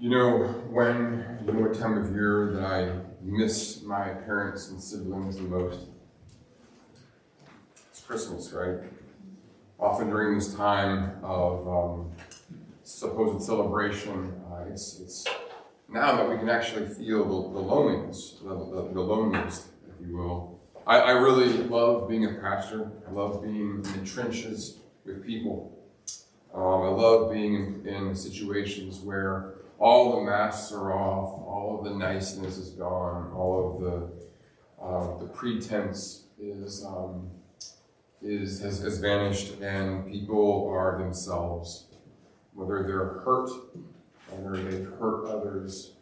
You know, when, you know what time of year that I miss my parents and siblings the most? It's Christmas, right? Often during this time of um, supposed celebration, uh, it's, it's now that we can actually feel the, the loneliness, the, the, the loneliness, if you will. I, I really love being a pastor. I love being in the trenches with people. Um, I love being in, in situations where all the masks are off, all of the niceness is gone, all of the uh, the pretense is um, is has, has vanished, and people are themselves, whether they're hurt, whether they've hurt others.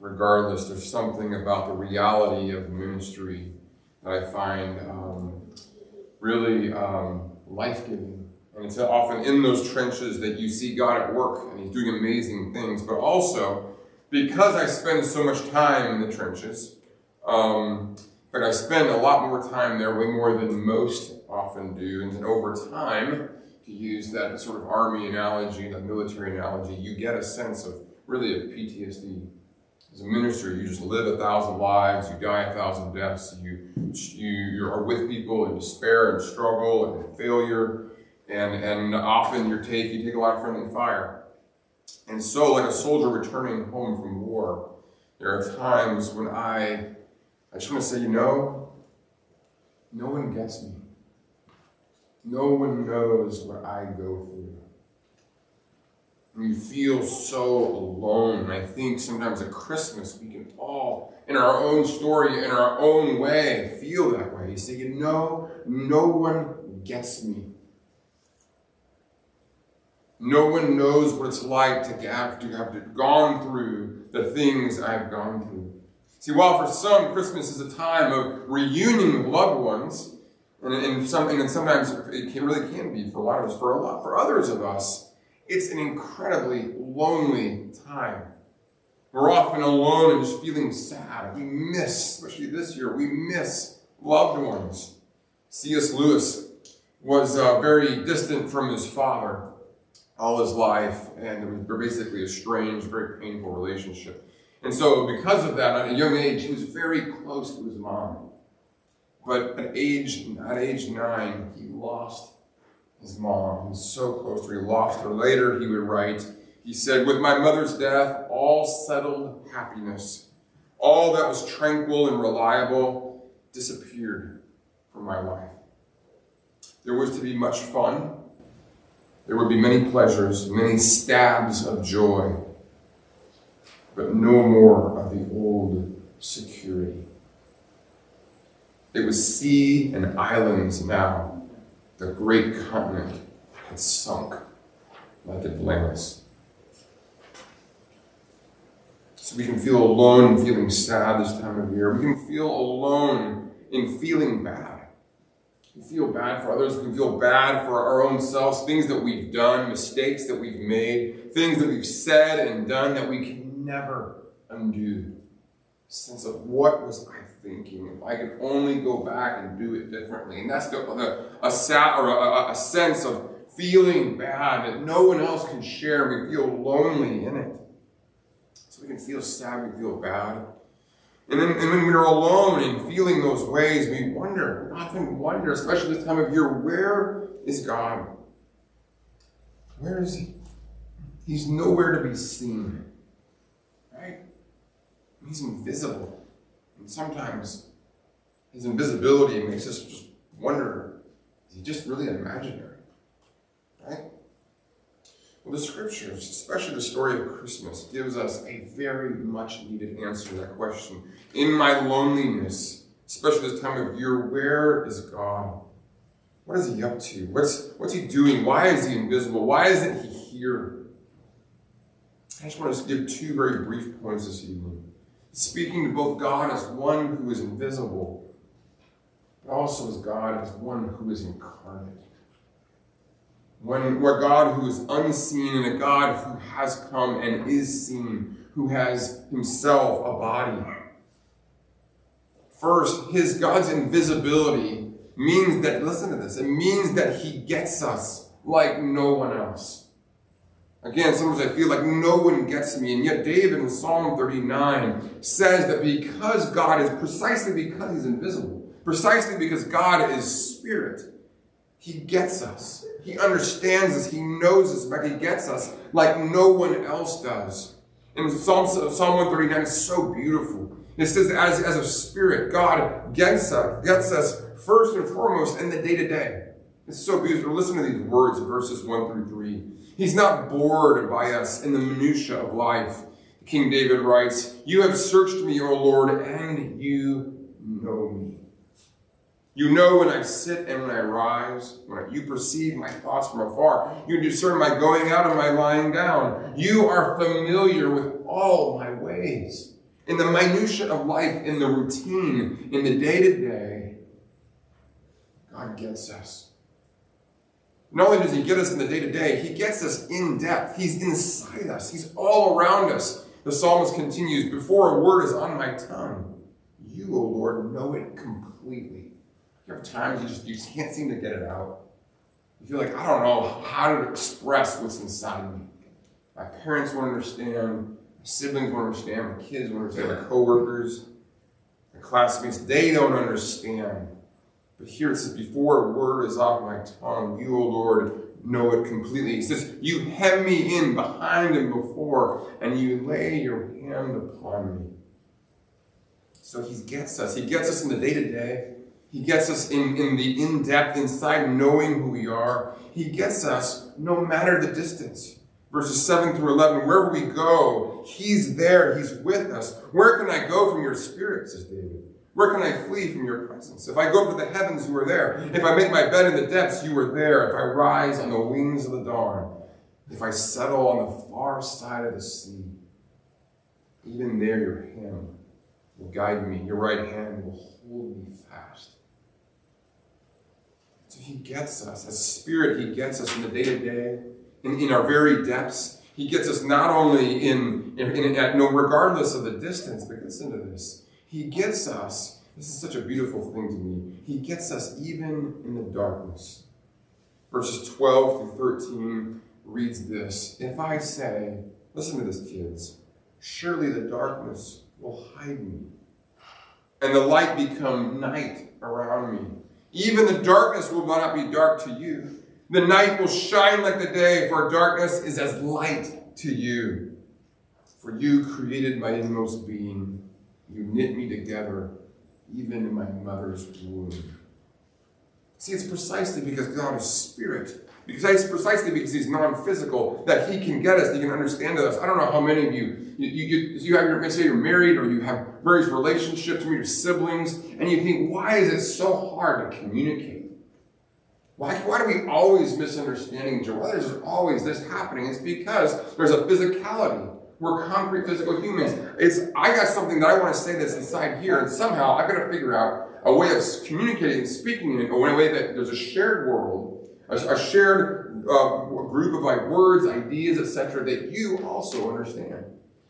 Regardless, there's something about the reality of ministry that I find um, really um, life giving and it's often in those trenches that you see God at work and He's doing amazing things. But also, because I spend so much time in the trenches, um, but I spend a lot more time there, way more than most often do. And then over time, to use that sort of army analogy, that military analogy, you get a sense of really of PTSD. As a minister, you just live a thousand lives, you die a thousand deaths, you, you, you are with people in despair and struggle and failure and, and often you take, you take a lot of friendly fire. And so, like a soldier returning home from war, there are times when I, I just want to say, you know, no one gets me. No one knows what I go through. And you feel so alone. And I think sometimes at Christmas we can all, in our own story, in our own way, feel that way. You say, you know, no one gets me. No one knows what it's like to have to have gone through the things I've gone through. See, while for some Christmas is a time of reunion with loved ones, and, and some, and sometimes it can, really can be for a lot of us. For a lot, for others of us, it's an incredibly lonely time. We're often alone and just feeling sad. We miss, especially this year, we miss loved ones. C.S. Lewis was uh, very distant from his father all his life, and it was basically a strange, very painful relationship. And so, because of that, at a young age, he was very close to his mom. But at age at age nine, he lost his mom. He was so close to her. He lost her. Later, he would write, he said, With my mother's death, all settled happiness, all that was tranquil and reliable, disappeared from my life. There was to be much fun there would be many pleasures, many stabs of joy, but no more of the old security. It was sea and islands now. The great continent had sunk like Atlantis. So we can feel alone in feeling sad this time of year. We can feel alone in feeling bad. We feel bad for others. We can feel bad for our own selves, things that we've done, mistakes that we've made, things that we've said and done that we can never undo. A sense of what was I thinking? If I could only go back and do it differently. And that's the, the a, sad, or a, a sense of feeling bad that no one else can share. We feel lonely in it. So we can feel sad, we feel bad. And then, and when we're alone and feeling those ways, we wonder, often wonder, especially this time of year, where is God? Where is He? He's nowhere to be seen. Right? He's invisible. And sometimes His invisibility makes us just wonder, is He just really imaginary? Right? Well, the scriptures, especially the story of Christmas, gives us a very much needed answer to that question. In my loneliness, especially this time of year, where is God? What is he up to? What's, what's he doing? Why is he invisible? Why isn't he here? I just want to give two very brief points this evening. Speaking to both God as one who is invisible, but also as God as one who is incarnate. When we're God who is unseen and a God who has come and is seen, who has himself a body. First, his God's invisibility means that, listen to this, it means that he gets us like no one else. Again, sometimes I feel like no one gets me, and yet David in Psalm 39 says that because God is precisely because he's invisible, precisely because God is spirit, he gets us. He understands us. He knows us. but he gets us like no one else does. And Psalm, Psalm 139 is so beautiful. It says, as, as a spirit, God gets us, gets us first and foremost in the day to day. It's so beautiful. Listen to these words, verses 1 through 3. He's not bored by us in the minutiae of life. King David writes, You have searched me, O Lord, and you know me. You know when I sit and when I rise, when you perceive my thoughts from afar. You discern my going out and my lying down. You are familiar with all my ways. In the minutiae of life, in the routine, in the day to day, God gets us. Not only does He get us in the day to day, He gets us in depth. He's inside us, He's all around us. The psalmist continues Before a word is on my tongue, you, O Lord, know it completely. There are times you just, you just can't seem to get it out. You feel like, I don't know how to express what's inside me. My parents won't understand. My siblings won't understand. My kids won't understand. My coworkers, my classmates, they don't understand. But here it says, before a word is off my tongue, you, O Lord, know it completely. He says, You hem me in behind and before, and you lay your hand upon me. So he gets us. He gets us in the day to day. He gets us in, in the in depth, inside, knowing who we are. He gets us no matter the distance. Verses 7 through 11, wherever we go, He's there. He's with us. Where can I go from your spirit, says David? Where can I flee from your presence? If I go to the heavens, you are there. If I make my bed in the depths, you are there. If I rise on the wings of the dawn, if I settle on the far side of the sea, even there your hand will guide me. Your right hand will hold me fast. He gets us. As Spirit, he gets us in the day to day, in our very depths. He gets us not only in, in, in at, no, regardless of the distance, but listen to this. He gets us. This is such a beautiful thing to me. He gets us even in the darkness. Verses 12 through 13 reads this If I say, listen to this, kids, surely the darkness will hide me, and the light become night around me. Even the darkness will not be dark to you. The night will shine like the day, for darkness is as light to you. For you created my inmost being. You knit me together, even in my mother's womb. See, it's precisely because God is spirit because precisely because he's non-physical that he can get us, he can understand us. I don't know how many of you, you, you, you have your, say you're married or you have various relationships with your siblings, and you think, why is it so hard to communicate? Why, why do we always misunderstanding each other? Why is always this happening? It's because there's a physicality. We're concrete physical humans. It's I got something that I want to say that's inside here, and somehow I've got to figure out a way of communicating and speaking in a way that there's a shared world a, a shared uh, group of like words, ideas, etc., that you also understand.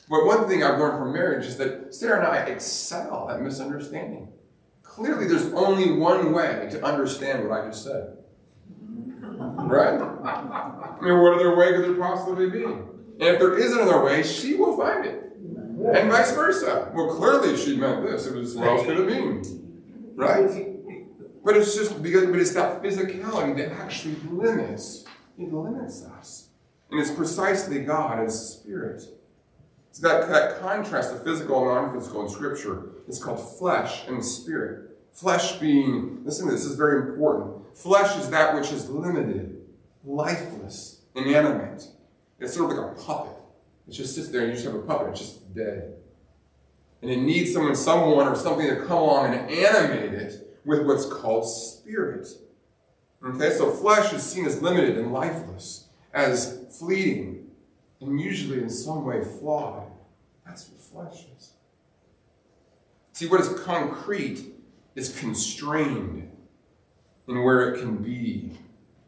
But one thing I've learned from marriage is that Sarah and I excel at misunderstanding. Clearly, there's only one way to understand what I just said. Right? I mean, what other way could there possibly be? And if there is another way, she will find it. And vice versa. Well, clearly she meant this. It was what else could it mean? Right? But it's just because, but it's that physicality that actually limits, it limits us. And it's precisely God as Spirit. So that, that contrast of physical and non-physical in Scripture is called flesh and spirit. Flesh being, listen to this, this is very important. Flesh is that which is limited, lifeless, inanimate. It's sort of like a puppet. It just sits there and you just have a puppet, it's just dead. And it needs someone, someone, or something to come along and animate it with what's called spirit. Okay, so flesh is seen as limited and lifeless, as fleeting, and usually in some way flawed. That's what flesh is. See, what is concrete is constrained in where it can be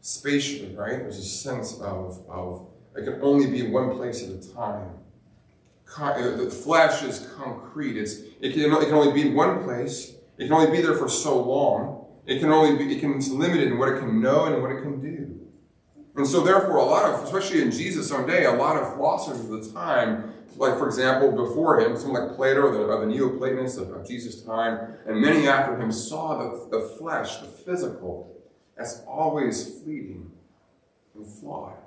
spatially, right? There's a sense of, of it can only be in one place at a time. Uh, the flesh is concrete. It's, it, can, it can only be in one place it can only be there for so long. It can only be, it can, it's limited in what it can know and what it can do. And so, therefore, a lot of, especially in Jesus' own day, a lot of philosophers of the time, like, for example, before him, someone like Plato, the, of the Neoplatonists of, of Jesus' time, and many after him, saw the, the flesh, the physical, as always fleeting and flawed.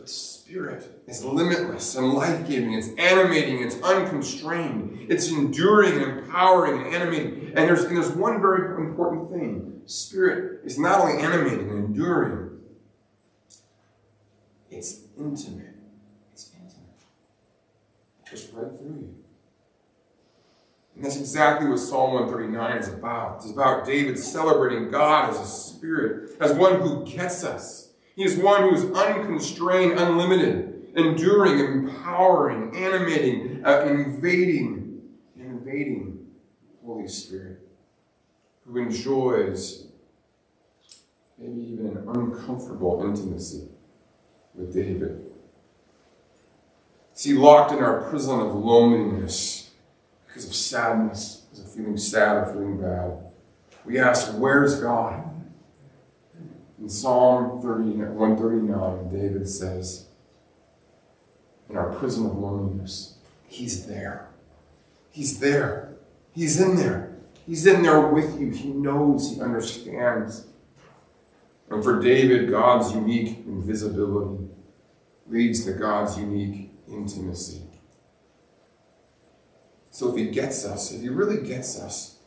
But spirit is limitless and life giving. It's animating, it's unconstrained, it's enduring and empowering and animating. And there's, and there's one very important thing spirit is not only animating and enduring, it's intimate. It's intimate. It goes right through you. And that's exactly what Psalm 139 is about. It's about David celebrating God as a spirit, as one who gets us. He is one who is unconstrained, unlimited, enduring, empowering, animating, uh, invading, invading Holy Spirit, who enjoys maybe even an uncomfortable intimacy with David. See, locked in our prison of loneliness because of sadness, because of feeling sad or feeling bad, we ask, Where's God? In Psalm 30, 139, David says, In our prison of loneliness, He's there. He's there. He's in there. He's in there with you. He knows, He understands. And for David, God's unique invisibility leads to God's unique intimacy. So if he gets us, if he really gets us,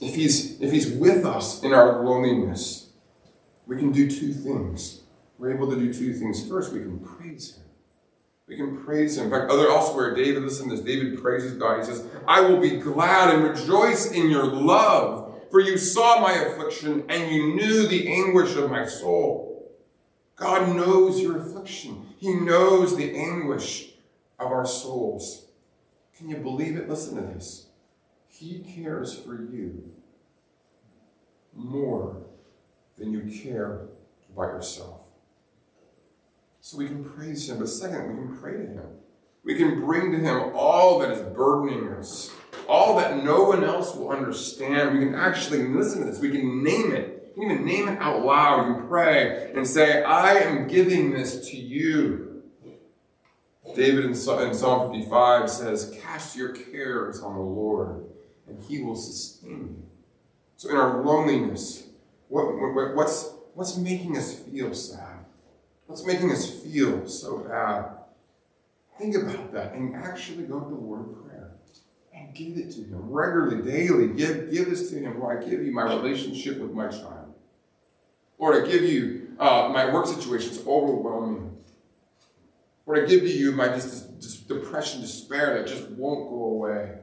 if he's if he's with us in our loneliness, we can do two things. We're able to do two things. First, we can praise him. We can praise him. In fact, other elsewhere, David, listen to this. David praises God. He says, I will be glad and rejoice in your love for you saw my affliction and you knew the anguish of my soul. God knows your affliction. He knows the anguish of our souls. Can you believe it? Listen to this. He cares for you more than you care about yourself. So we can praise Him, but second, we can pray to Him. We can bring to Him all that is burdening us all that no one else will understand. We can actually listen to this. We can name it. We can even name it out loud. We can pray and say, I am giving this to you. David in Psalm 55 says, Cast your cares on the Lord, and he will sustain you. So in our loneliness, what, what, what's, what's making us feel sad? What's making us feel so bad? Think about that and actually go to the Lord in prayer and give it to him regularly, daily. Give, give this to him. Lord, I give you my relationship with my child. Lord, I give you uh, my work situation is overwhelming. Lord, I give to you my depression, despair that just won't go away.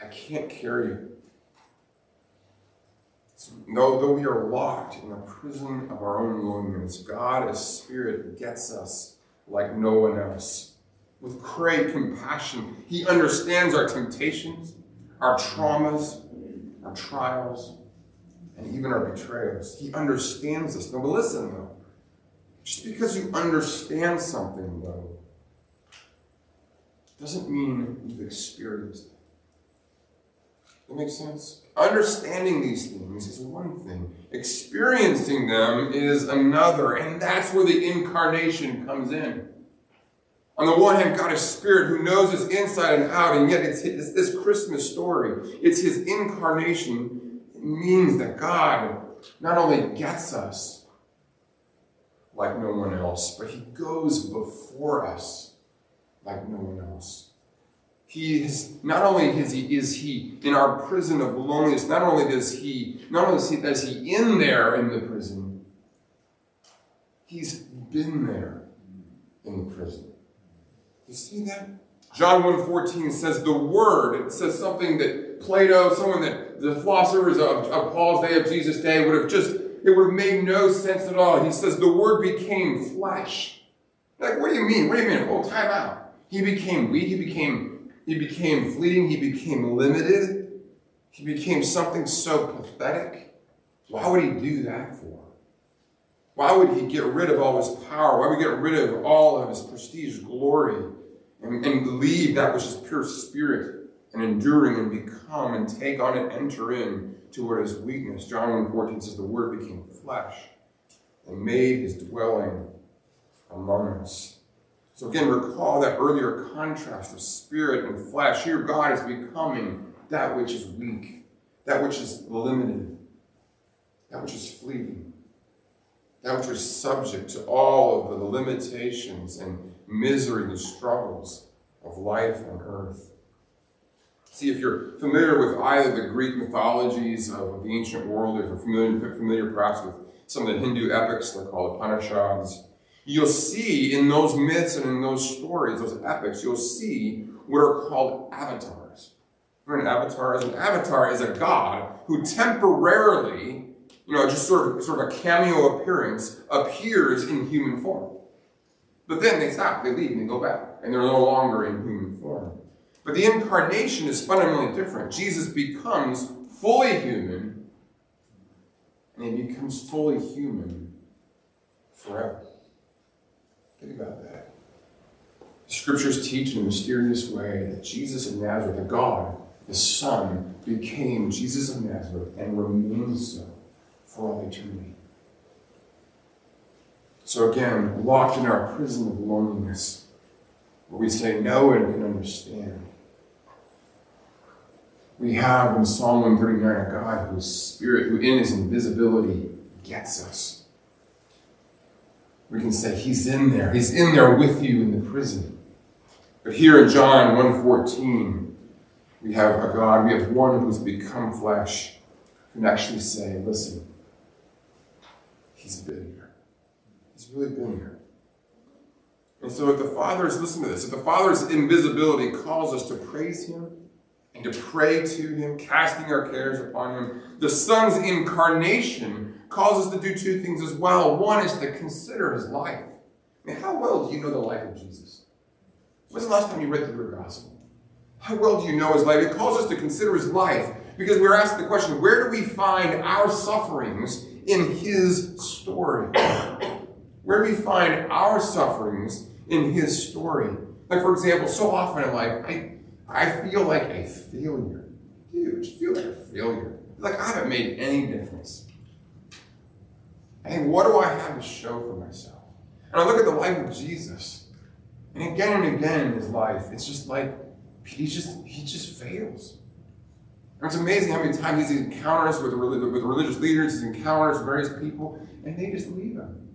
I can't carry it. Though, though we are locked in the prison of our own loneliness, God as Spirit gets us like no one else with great compassion. He understands our temptations, our traumas, our trials, and even our betrayals. He understands us. Now, but listen, though. Just because you understand something, though, doesn't mean you've experienced it. That makes sense? Understanding these things is one thing. Experiencing them is another. And that's where the incarnation comes in. On the one hand, God is spirit who knows us inside and out, and yet it's, it's this Christmas story. It's his incarnation. It means that God not only gets us like no one else, but he goes before us like no one else. He is not only is he, is he in our prison of loneliness, not only does he, not only is he, is he in there in the prison, he's been there in the prison. You see that? John 1.14 says the word, it says something that Plato, someone that the philosophers of, of Paul's day, of Jesus' day, would have just, it would have made no sense at all. He says the word became flesh. Like, what do you mean? What do you mean? Oh, time out. He became weak, he became, he became fleeting, he became limited, he became something so pathetic. Why would he do that for? Why would he get rid of all his power? Why would he get rid of all of his prestige, glory? and, and leave that which is pure spirit and enduring and become and take on and enter in to what is weakness. John 1 14 says the word became flesh and made his dwelling among us. So again, recall that earlier contrast of spirit and flesh. Here, God is becoming that which is weak, that which is limited, that which is fleeting, that which is subject to all of the limitations and misery and struggles of life on earth. See, if you're familiar with either the Greek mythologies of the ancient world, if you're familiar, familiar perhaps with some of the Hindu epics, they're called Upanishads, you'll see in those myths and in those stories, those epics, you'll see what are called avatars. An avatar is? An avatar is a god who temporarily, you know, just sort of, sort of a cameo appearance, appears in human form. But then they stop, they leave, and they go back, and they're no longer in human form. But the incarnation is fundamentally different. Jesus becomes fully human, and he becomes fully human forever. Think about that. The scriptures teach in a mysterious way that Jesus of Nazareth, the God, the Son, became Jesus of Nazareth and remains so for all eternity. So again, locked in our prison of loneliness, where we say no one can understand. We have in Psalm 139 a God whose spirit, who in his invisibility gets us. We can say he's in there. He's in there with you in the prison. But here in John 1.14, we have a God, we have one who's become flesh, who can actually say, listen, he's been here. He's really been here. And so if the Father's, listen to this, if the Father's invisibility calls us to praise him and to pray to him, casting our cares upon him, the Son's incarnation calls us to do two things as well. One is to consider his life. I mean, how well do you know the life of Jesus? When's the last time you read through the gospel? How well do you know his life? It calls us to consider his life because we're asked the question where do we find our sufferings in his story? Where do we find our sufferings in his story? Like, for example, so often in life, I, I feel like a failure. Dude, I feel like a failure. Like I haven't made any difference. Think, what do I have to show for myself? And I look at the life of Jesus, and again and again in his life, it's just like he just he just fails. And it's amazing how many times he encounters with, with religious leaders, he encounters various people, and they just leave him.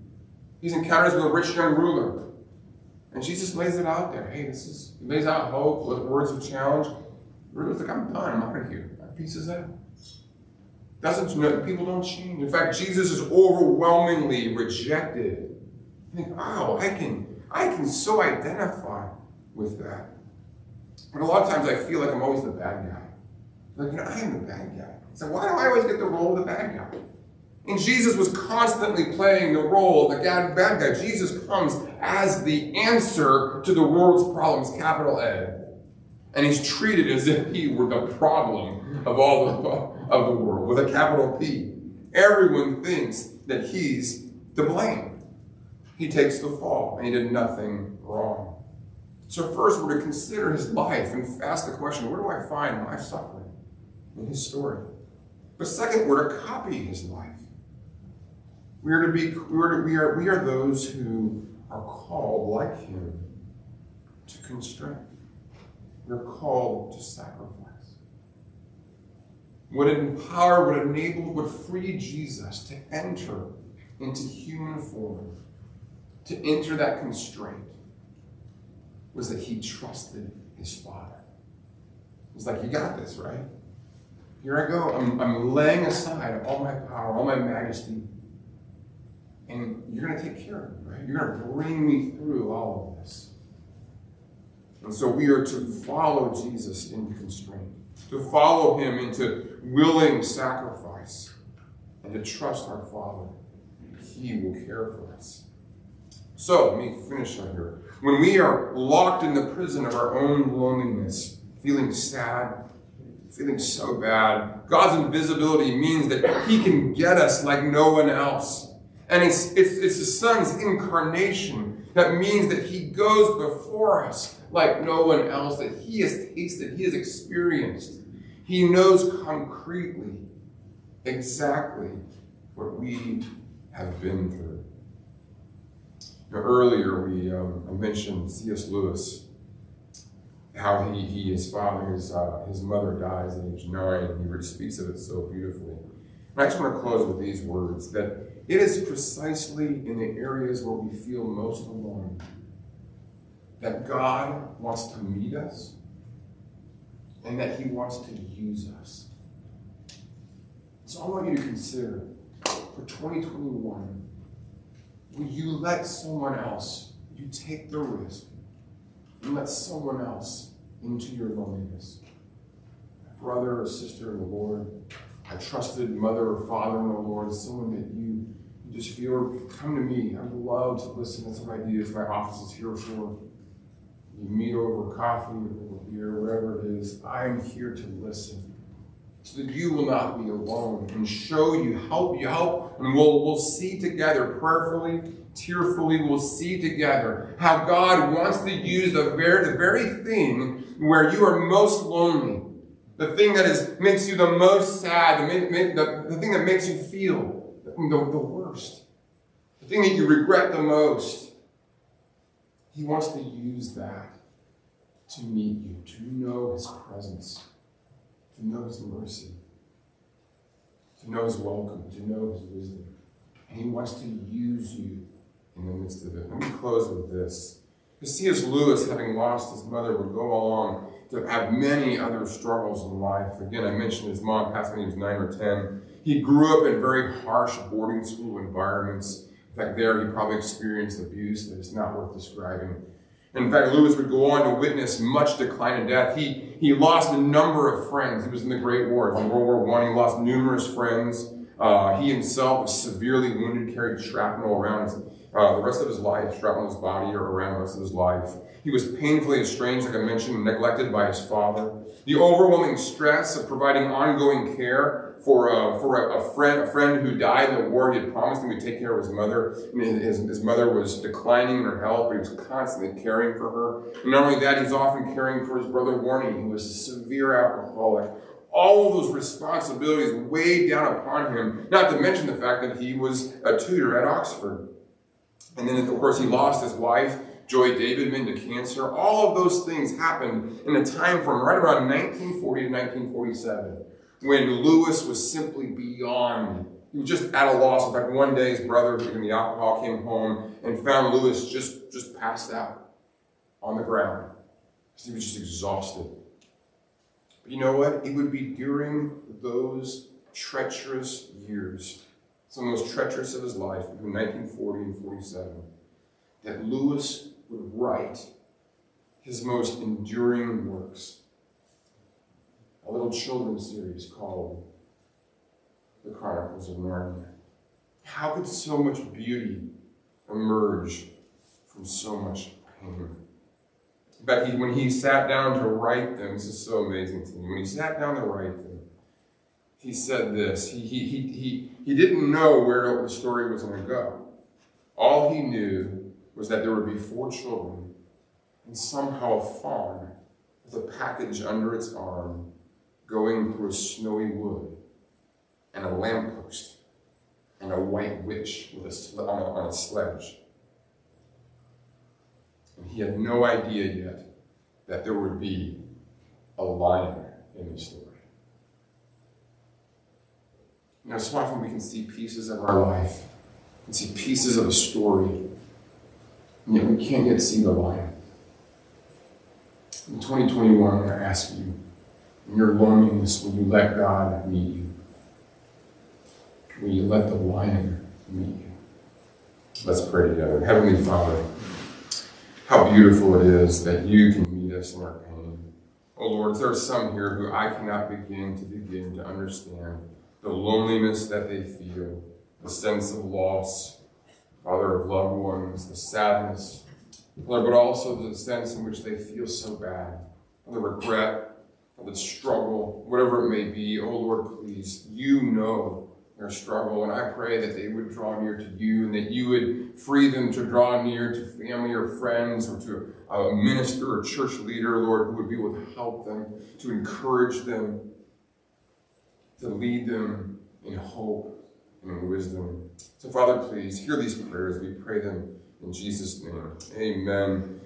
He's encounters with a rich young ruler. And Jesus lays it out there. Hey, this is, he lays out hope with words of challenge. Ruler's like, I'm done. I'm out of here. My piece is that. Doesn't you people don't change. In fact, Jesus is overwhelmingly rejected. I think, wow, I can, I can so identify with that. But a lot of times I feel like I'm always the bad guy. Like, you know, I am the bad guy. So why do I always get the role of the bad guy? And Jesus was constantly playing the role of the bad guy. Jesus comes as the answer to the world's problems, capital A. And he's treated as if he were the problem of all the, of the world, with a capital P. Everyone thinks that he's to blame. He takes the fall, and he did nothing wrong. So first, we're to consider his life and ask the question, where do I find my suffering in his story? But second, we're to copy his life. We are to be we are, to, we are we are those who are called like him to constrain. We're called to sacrifice. What empowered, what enabled, what freed Jesus to enter into human form, to enter that constraint, was that he trusted his Father. He's like, You got this, right? Here I go. I'm, I'm laying aside all my power, all my majesty, and you're going to take care of me, right? You're going to bring me through all of this. And so we are to follow Jesus in constraint, to follow him into willing sacrifice, and to trust our Father. He will care for us. So, let me finish on here. When we are locked in the prison of our own loneliness, feeling sad, feeling so bad, God's invisibility means that He can get us like no one else. And it's, it's, it's the Son's incarnation that means that He goes before us like no one else, that He has tasted, He has experienced. He knows concretely exactly what we have been through. Know, earlier, we um, I mentioned C.S. Lewis, how he, he his father, his, uh, his mother dies at age nine, he speaks of it so beautifully. And I just want to close with these words that it is precisely in the areas where we feel most alone that God wants to meet us and that He wants to use us. So I want you to consider for 2021 will you let someone else, you take the risk, and let someone else into your loneliness? Brother or sister in the Lord, a trusted mother or father in the Lord, someone that you, you just feel, come to me. I would love to listen to some ideas my office is here for. You meet over coffee or beer, whatever it is. I'm here to listen so that you will not be alone and show you, help you, help, and we'll, we'll see together prayerfully, tearfully, we'll see together how God wants to use the very, the very thing where you are most lonely, the thing that is, makes you the most sad, the, the, the thing that makes you feel the, the worst, the thing that you regret the most. He wants to use that to meet you, to know His presence to know His mercy, to know His welcome, to know His wisdom. And He wants to use you in the midst of it. Let me close with this. C.S. Lewis, having lost his mother, would go along to have many other struggles in life. Again, I mentioned his mom passed when he was nine or ten. He grew up in very harsh boarding school environments. In fact, there he probably experienced abuse that is not worth describing. In fact, Lewis would go on to witness much decline in death. He, he lost a number of friends. He was in the Great War. In World War I, he lost numerous friends. Uh, he himself was severely wounded, carried shrapnel around his, uh, the rest of his life, shrapnel in his body or around the rest of his life. He was painfully estranged, like I mentioned, neglected by his father. The overwhelming stress of providing ongoing care for a, for a, a, friend a friend who died in the war. He had promised him he'd take care of his mother. Mean, his, his mother was declining in her health, but he was constantly caring for her. And not only that, he's often caring for his brother Warnie, who was a severe alcoholic. All of those responsibilities weighed down upon him, not to mention the fact that he was a tutor at Oxford. And then, of course, he lost his wife, Joy Davidman, to cancer. All of those things happened in a time from right around 1940 to 1947 when Lewis was simply beyond. He was just at a loss. In fact, one day his brother, drinking the alcohol, came home and found Lewis just, just passed out on the ground. He was just exhausted. But you know what? It would be during those treacherous years, some of the most treacherous of his life, between 1940 and 47, that Lewis would write his most enduring works a little children's series called The Chronicles of Narnia. How could so much beauty emerge from so much pain? But he, when he sat down to write them, this is so amazing to me. When he sat down to write them, he said this. He, he, he, he, he didn't know where the story was going to go. All he knew was that there would be four children and somehow a faun with a package under its arm going through a snowy wood, and a lamppost, and a white witch with a, on, a, on a sledge. And he had no idea yet that there would be a lion in the story. Now, so often we can see pieces of our life, and see pieces of a story, and yet we can't yet see the lion. In 2021, I'm going to ask you in your loneliness when you let God meet you. When you let the lion meet you. Let's pray together. Heavenly Father, how beautiful it is that you can meet us in our pain. Oh Lord, there are some here who I cannot begin to begin to understand the loneliness that they feel, the sense of loss, Father, of loved ones, the sadness, Lord, but also the sense in which they feel so bad, the regret, the struggle, whatever it may be. Oh Lord, please, you know their struggle. And I pray that they would draw near to you and that you would free them to draw near to family or friends or to a minister or church leader, Lord, who would be able to help them, to encourage them, to lead them in hope and in wisdom. So, Father, please hear these prayers. We pray them In Jesus' name, amen